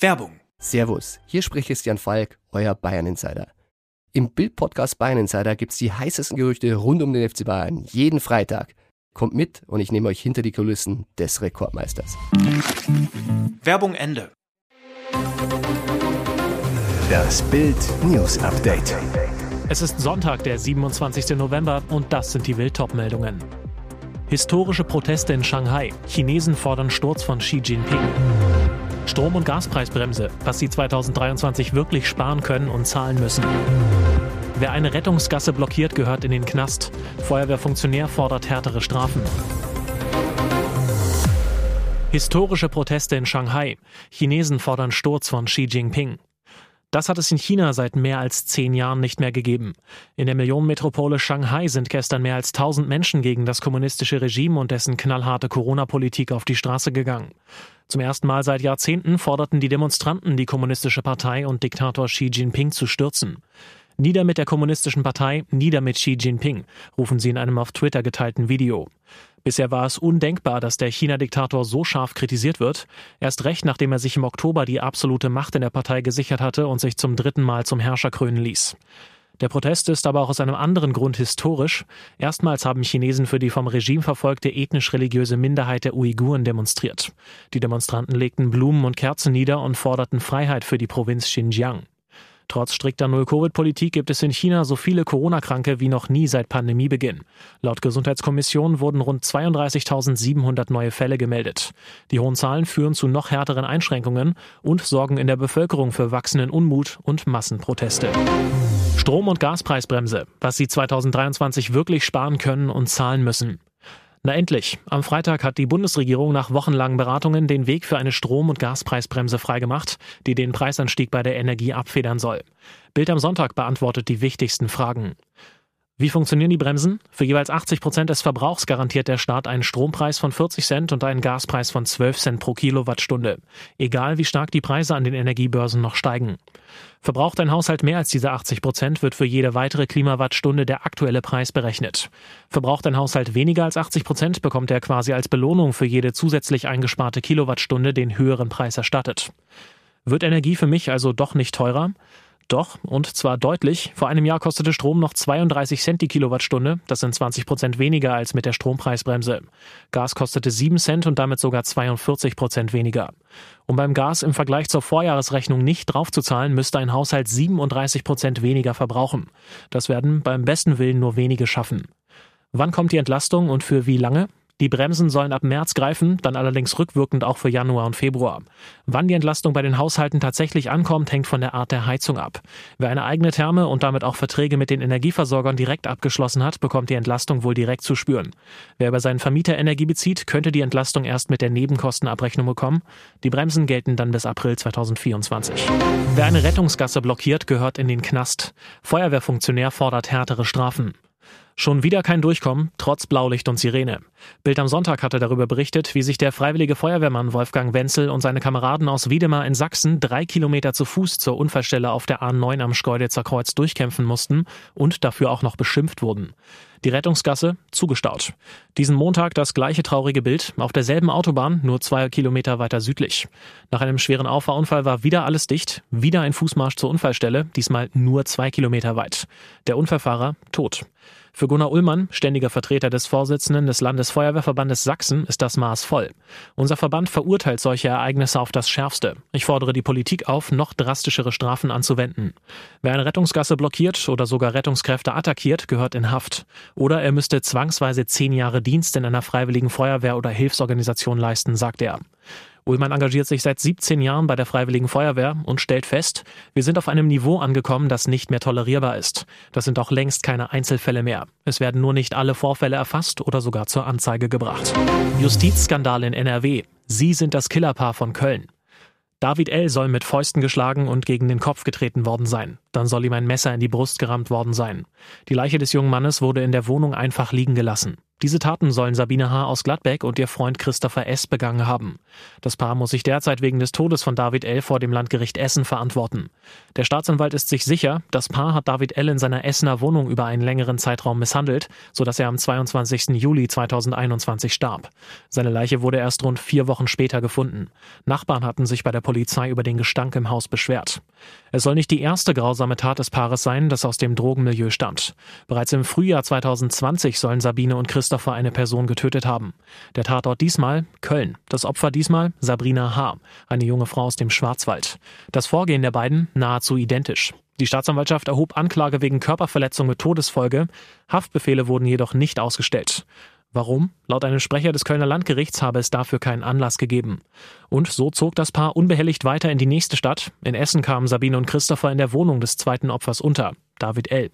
Werbung. Servus, hier spricht Christian Falk, euer Bayern Insider. Im Bild-Podcast Bayern Insider gibt's die heißesten Gerüchte rund um den FC Bayern jeden Freitag. Kommt mit und ich nehme euch hinter die Kulissen des Rekordmeisters. Werbung Ende. Das Bild News Update. Es ist Sonntag, der 27. November und das sind die Bild-Top-Meldungen. Historische Proteste in Shanghai. Chinesen fordern Sturz von Xi Jinping. Strom- und Gaspreisbremse, was sie 2023 wirklich sparen können und zahlen müssen. Wer eine Rettungsgasse blockiert, gehört in den Knast. Feuerwehrfunktionär fordert härtere Strafen. Historische Proteste in Shanghai. Chinesen fordern Sturz von Xi Jinping. Das hat es in China seit mehr als zehn Jahren nicht mehr gegeben. In der Millionenmetropole Shanghai sind gestern mehr als 1000 Menschen gegen das kommunistische Regime und dessen knallharte Corona-Politik auf die Straße gegangen. Zum ersten Mal seit Jahrzehnten forderten die Demonstranten die kommunistische Partei und Diktator Xi Jinping zu stürzen. Nieder mit der kommunistischen Partei, nieder mit Xi Jinping, rufen sie in einem auf Twitter geteilten Video. Bisher war es undenkbar, dass der China-Diktator so scharf kritisiert wird. Erst recht, nachdem er sich im Oktober die absolute Macht in der Partei gesichert hatte und sich zum dritten Mal zum Herrscher krönen ließ. Der Protest ist aber auch aus einem anderen Grund historisch. Erstmals haben Chinesen für die vom Regime verfolgte ethnisch-religiöse Minderheit der Uiguren demonstriert. Die Demonstranten legten Blumen und Kerzen nieder und forderten Freiheit für die Provinz Xinjiang. Trotz strikter Null-Covid-Politik gibt es in China so viele Corona-Kranke wie noch nie seit Pandemiebeginn. Laut Gesundheitskommission wurden rund 32.700 neue Fälle gemeldet. Die hohen Zahlen führen zu noch härteren Einschränkungen und sorgen in der Bevölkerung für wachsenden Unmut und Massenproteste. Strom- und Gaspreisbremse, was sie 2023 wirklich sparen können und zahlen müssen. Na endlich. Am Freitag hat die Bundesregierung nach wochenlangen Beratungen den Weg für eine Strom- und Gaspreisbremse freigemacht, die den Preisanstieg bei der Energie abfedern soll. Bild am Sonntag beantwortet die wichtigsten Fragen. Wie funktionieren die Bremsen? Für jeweils 80 Prozent des Verbrauchs garantiert der Staat einen Strompreis von 40 Cent und einen Gaspreis von 12 Cent pro Kilowattstunde. Egal wie stark die Preise an den Energiebörsen noch steigen. Verbraucht ein Haushalt mehr als diese 80 Prozent, wird für jede weitere Klimawattstunde der aktuelle Preis berechnet. Verbraucht ein Haushalt weniger als 80 Prozent, bekommt er quasi als Belohnung für jede zusätzlich eingesparte Kilowattstunde den höheren Preis erstattet. Wird Energie für mich also doch nicht teurer? Doch, und zwar deutlich. Vor einem Jahr kostete Strom noch 32 Cent die Kilowattstunde. Das sind 20 Prozent weniger als mit der Strompreisbremse. Gas kostete 7 Cent und damit sogar 42 Prozent weniger. Um beim Gas im Vergleich zur Vorjahresrechnung nicht draufzuzahlen, müsste ein Haushalt 37 Prozent weniger verbrauchen. Das werden beim besten Willen nur wenige schaffen. Wann kommt die Entlastung und für wie lange? Die Bremsen sollen ab März greifen, dann allerdings rückwirkend auch für Januar und Februar. Wann die Entlastung bei den Haushalten tatsächlich ankommt, hängt von der Art der Heizung ab. Wer eine eigene Therme und damit auch Verträge mit den Energieversorgern direkt abgeschlossen hat, bekommt die Entlastung wohl direkt zu spüren. Wer bei seinen Vermieter Energie bezieht, könnte die Entlastung erst mit der Nebenkostenabrechnung bekommen. Die Bremsen gelten dann bis April 2024. Wer eine Rettungsgasse blockiert, gehört in den Knast. Feuerwehrfunktionär fordert härtere Strafen. Schon wieder kein Durchkommen, trotz Blaulicht und Sirene. Bild am Sonntag hatte darüber berichtet, wie sich der freiwillige Feuerwehrmann Wolfgang Wenzel und seine Kameraden aus Wiedemar in Sachsen drei Kilometer zu Fuß zur Unfallstelle auf der A9 am Schkeuditzer Kreuz durchkämpfen mussten und dafür auch noch beschimpft wurden. Die Rettungsgasse zugestaut. Diesen Montag das gleiche traurige Bild auf derselben Autobahn, nur zwei Kilometer weiter südlich. Nach einem schweren Auffahrunfall war wieder alles dicht, wieder ein Fußmarsch zur Unfallstelle, diesmal nur zwei Kilometer weit. Der Unfallfahrer tot. Für Gunnar Ullmann, ständiger Vertreter des Vorsitzenden des Landesfeuerwehrverbandes Sachsen, ist das Maß voll. Unser Verband verurteilt solche Ereignisse auf das Schärfste. Ich fordere die Politik auf, noch drastischere Strafen anzuwenden. Wer eine Rettungsgasse blockiert oder sogar Rettungskräfte attackiert, gehört in Haft. Oder er müsste zwangsweise zehn Jahre Dienst in einer freiwilligen Feuerwehr oder Hilfsorganisation leisten, sagt er. Ullmann engagiert sich seit 17 Jahren bei der Freiwilligen Feuerwehr und stellt fest, wir sind auf einem Niveau angekommen, das nicht mehr tolerierbar ist. Das sind auch längst keine Einzelfälle mehr. Es werden nur nicht alle Vorfälle erfasst oder sogar zur Anzeige gebracht. Justizskandal in NRW. Sie sind das Killerpaar von Köln. David L. soll mit Fäusten geschlagen und gegen den Kopf getreten worden sein. Dann soll ihm ein Messer in die Brust gerammt worden sein. Die Leiche des jungen Mannes wurde in der Wohnung einfach liegen gelassen. Diese Taten sollen Sabine H. aus Gladbeck und ihr Freund Christopher S. begangen haben. Das Paar muss sich derzeit wegen des Todes von David L. vor dem Landgericht Essen verantworten. Der Staatsanwalt ist sich sicher, das Paar hat David L. in seiner Essener Wohnung über einen längeren Zeitraum misshandelt, sodass er am 22. Juli 2021 starb. Seine Leiche wurde erst rund vier Wochen später gefunden. Nachbarn hatten sich bei der Polizei über den Gestank im Haus beschwert. Es soll nicht die erste grausame Tat des Paares sein, das aus dem Drogenmilieu stammt. Bereits im Frühjahr 2020 sollen Sabine und Christopher eine Person getötet haben. Der Tatort diesmal Köln. Das Opfer diesmal Sabrina H., eine junge Frau aus dem Schwarzwald. Das Vorgehen der beiden nahezu identisch. Die Staatsanwaltschaft erhob Anklage wegen Körperverletzung mit Todesfolge. Haftbefehle wurden jedoch nicht ausgestellt. Warum? Laut einem Sprecher des Kölner Landgerichts habe es dafür keinen Anlass gegeben. Und so zog das Paar unbehelligt weiter in die nächste Stadt. In Essen kamen Sabine und Christopher in der Wohnung des zweiten Opfers unter. David L.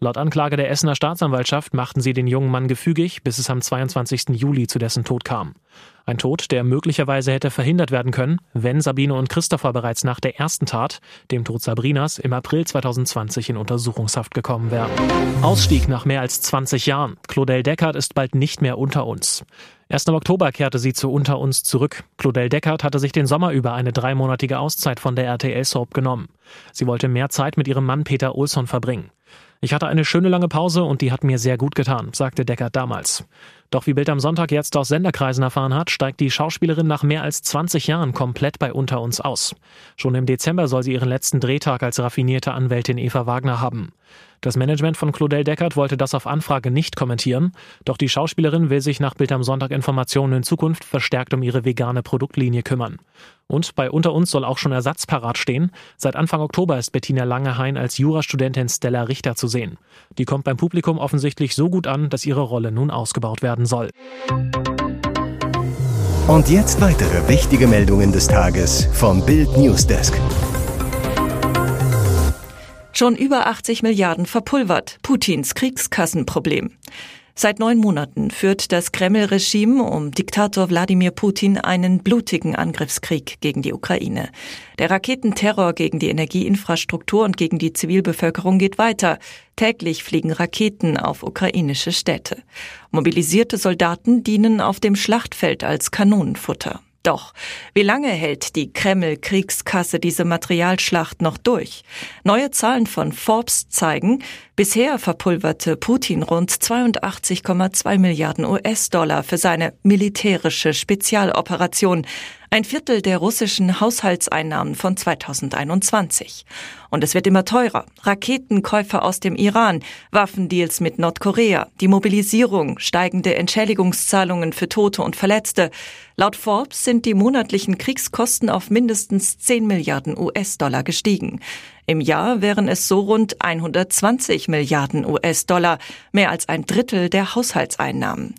Laut Anklage der Essener Staatsanwaltschaft machten sie den jungen Mann gefügig, bis es am 22. Juli zu dessen Tod kam. Ein Tod, der möglicherweise hätte verhindert werden können, wenn Sabine und Christopher bereits nach der ersten Tat, dem Tod Sabrinas, im April 2020 in Untersuchungshaft gekommen wären. Ausstieg nach mehr als 20 Jahren. Claudel Deckard ist bald nicht mehr unter uns. Erst im Oktober kehrte sie zu Unter uns zurück. Claudel Deckard hatte sich den Sommer über eine dreimonatige Auszeit von der RTL-Soap genommen. Sie wollte mehr Zeit mit ihrem Mann Peter Olsson verbringen. Ich hatte eine schöne lange Pause und die hat mir sehr gut getan, sagte Deckard damals. Doch wie Bild am Sonntag jetzt aus Senderkreisen erfahren hat, steigt die Schauspielerin nach mehr als 20 Jahren komplett bei Unter uns aus. Schon im Dezember soll sie ihren letzten Drehtag als raffinierte Anwältin Eva Wagner haben. Das Management von Claudel Deckert wollte das auf Anfrage nicht kommentieren, doch die Schauspielerin will sich nach Bild am Sonntag Informationen in Zukunft verstärkt um ihre vegane Produktlinie kümmern. Und bei Unter uns soll auch schon Ersatz parat stehen. Seit Anfang Oktober ist Bettina Langehain als Jurastudentin Stella Richter zu sehen. Die kommt beim Publikum offensichtlich so gut an, dass ihre Rolle nun ausgebaut werden soll. Und jetzt weitere wichtige Meldungen des Tages vom Bild Newsdesk. Schon über 80 Milliarden verpulvert. Putins Kriegskassenproblem. Seit neun Monaten führt das Kreml-Regime um Diktator Wladimir Putin einen blutigen Angriffskrieg gegen die Ukraine. Der Raketenterror gegen die Energieinfrastruktur und gegen die Zivilbevölkerung geht weiter. Täglich fliegen Raketen auf ukrainische Städte. Mobilisierte Soldaten dienen auf dem Schlachtfeld als Kanonenfutter. Doch, wie lange hält die Kreml-Kriegskasse diese Materialschlacht noch durch? Neue Zahlen von Forbes zeigen, bisher verpulverte Putin rund 82,2 Milliarden US-Dollar für seine militärische Spezialoperation, ein Viertel der russischen Haushaltseinnahmen von 2021. Und es wird immer teurer. Raketenkäufe aus dem Iran, Waffendeals mit Nordkorea, die Mobilisierung, steigende Entschädigungszahlungen für Tote und Verletzte. Laut Forbes sind die monatlichen Kriegskosten auf mindestens 10 Milliarden US-Dollar gestiegen. Im Jahr wären es so rund 120 Milliarden US-Dollar, mehr als ein Drittel der Haushaltseinnahmen.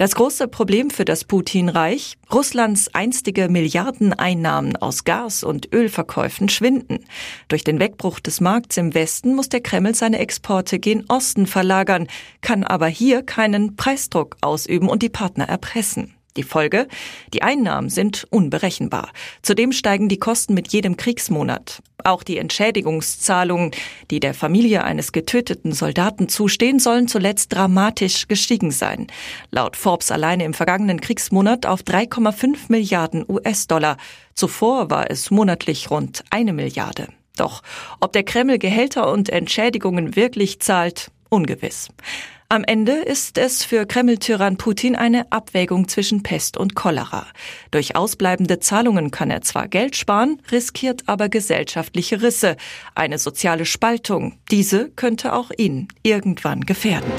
Das große Problem für das Putin-Reich, Russlands einstige Milliardeneinnahmen aus Gas- und Ölverkäufen schwinden. Durch den Wegbruch des Markts im Westen muss der Kreml seine Exporte gen Osten verlagern, kann aber hier keinen Preisdruck ausüben und die Partner erpressen. Die Folge? Die Einnahmen sind unberechenbar. Zudem steigen die Kosten mit jedem Kriegsmonat. Auch die Entschädigungszahlungen, die der Familie eines getöteten Soldaten zustehen, sollen zuletzt dramatisch gestiegen sein. Laut Forbes alleine im vergangenen Kriegsmonat auf 3,5 Milliarden US-Dollar. Zuvor war es monatlich rund eine Milliarde. Doch ob der Kreml Gehälter und Entschädigungen wirklich zahlt, ungewiss. Am Ende ist es für Kreml-Tyrann Putin eine Abwägung zwischen Pest und Cholera. Durch ausbleibende Zahlungen kann er zwar Geld sparen, riskiert aber gesellschaftliche Risse, eine soziale Spaltung. Diese könnte auch ihn irgendwann gefährden.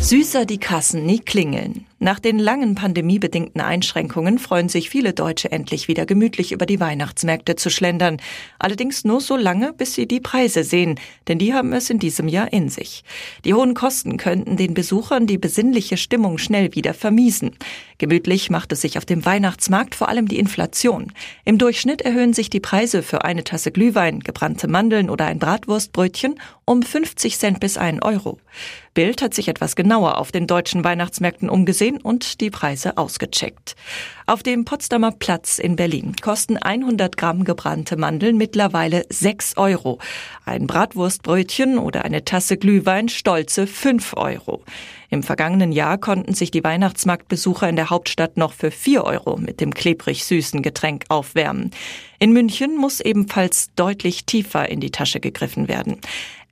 Süßer die Kassen nie klingeln. Nach den langen pandemiebedingten Einschränkungen freuen sich viele Deutsche endlich wieder gemütlich über die Weihnachtsmärkte zu schlendern. Allerdings nur so lange, bis sie die Preise sehen, denn die haben es in diesem Jahr in sich. Die hohen Kosten könnten den Besuchern die besinnliche Stimmung schnell wieder vermiesen. Gemütlich macht es sich auf dem Weihnachtsmarkt vor allem die Inflation. Im Durchschnitt erhöhen sich die Preise für eine Tasse Glühwein, gebrannte Mandeln oder ein Bratwurstbrötchen um 50 Cent bis 1 Euro. Bild hat sich etwas genauer auf den deutschen Weihnachtsmärkten umgesehen und die Preise ausgecheckt. Auf dem Potsdamer Platz in Berlin kosten 100 Gramm gebrannte Mandeln mittlerweile 6 Euro. Ein Bratwurstbrötchen oder eine Tasse Glühwein stolze 5 Euro. Im vergangenen Jahr konnten sich die Weihnachtsmarktbesucher in der Hauptstadt noch für 4 Euro mit dem klebrig süßen Getränk aufwärmen. In München muss ebenfalls deutlich tiefer in die Tasche gegriffen werden.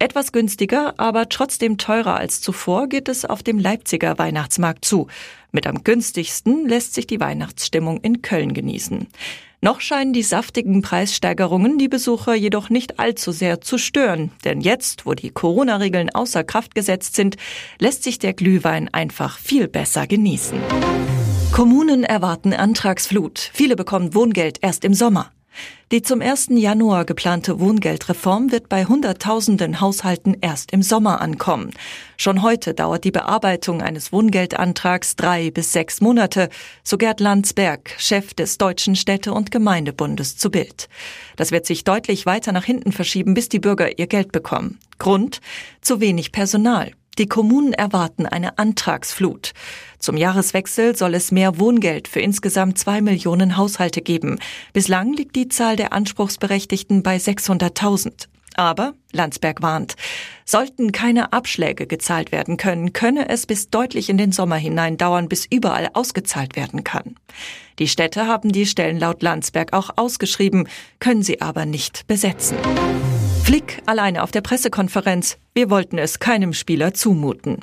Etwas günstiger, aber trotzdem teurer als zuvor geht es auf dem Leipziger Weihnachtsmarkt zu. Mit am günstigsten lässt sich die Weihnachtsstimmung in Köln genießen. Noch scheinen die saftigen Preissteigerungen die Besucher jedoch nicht allzu sehr zu stören, denn jetzt, wo die Corona-Regeln außer Kraft gesetzt sind, lässt sich der Glühwein einfach viel besser genießen. Kommunen erwarten Antragsflut. Viele bekommen Wohngeld erst im Sommer. Die zum 1. Januar geplante Wohngeldreform wird bei Hunderttausenden Haushalten erst im Sommer ankommen. Schon heute dauert die Bearbeitung eines Wohngeldantrags drei bis sechs Monate, so Gerd Landsberg, Chef des Deutschen Städte- und Gemeindebundes zu Bild. Das wird sich deutlich weiter nach hinten verschieben, bis die Bürger ihr Geld bekommen. Grund? Zu wenig Personal. Die Kommunen erwarten eine Antragsflut. Zum Jahreswechsel soll es mehr Wohngeld für insgesamt zwei Millionen Haushalte geben. Bislang liegt die Zahl der Anspruchsberechtigten bei 600.000. Aber Landsberg warnt, sollten keine Abschläge gezahlt werden können, könne es bis deutlich in den Sommer hinein dauern, bis überall ausgezahlt werden kann. Die Städte haben die Stellen laut Landsberg auch ausgeschrieben, können sie aber nicht besetzen. Flick alleine auf der Pressekonferenz. Wir wollten es keinem Spieler zumuten.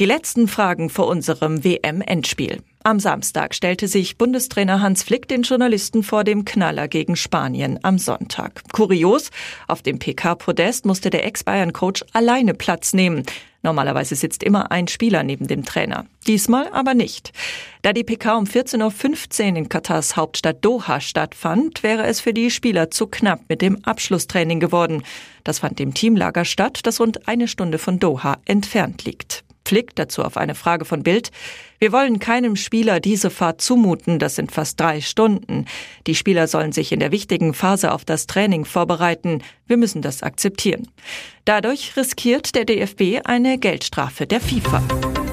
Die letzten Fragen vor unserem WM-Endspiel. Am Samstag stellte sich Bundestrainer Hans Flick den Journalisten vor dem Knaller gegen Spanien am Sonntag. Kurios, auf dem PK-Podest musste der Ex-Bayern-Coach alleine Platz nehmen. Normalerweise sitzt immer ein Spieler neben dem Trainer. Diesmal aber nicht. Da die PK um 14.15 Uhr in Katars Hauptstadt Doha stattfand, wäre es für die Spieler zu knapp mit dem Abschlusstraining geworden. Das fand im Teamlager statt, das rund eine Stunde von Doha entfernt liegt. Flick dazu auf eine Frage von Bild. Wir wollen keinem Spieler diese Fahrt zumuten, das sind fast drei Stunden. Die Spieler sollen sich in der wichtigen Phase auf das Training vorbereiten. Wir müssen das akzeptieren. Dadurch riskiert der DFB eine Geldstrafe der FIFA.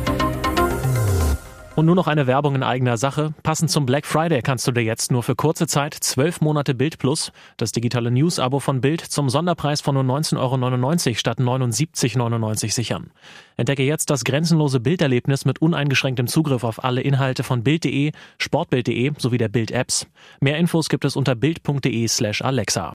Und nur noch eine Werbung in eigener Sache. Passend zum Black Friday kannst du dir jetzt nur für kurze Zeit zwölf Monate Bild Plus, das digitale News-Abo von Bild, zum Sonderpreis von nur 19,99 Euro statt 79,99 Euro sichern. Entdecke jetzt das grenzenlose Bilderlebnis mit uneingeschränktem Zugriff auf alle Inhalte von Bild.de, Sportbild.de sowie der Bild-Apps. Mehr Infos gibt es unter bild.de slash Alexa.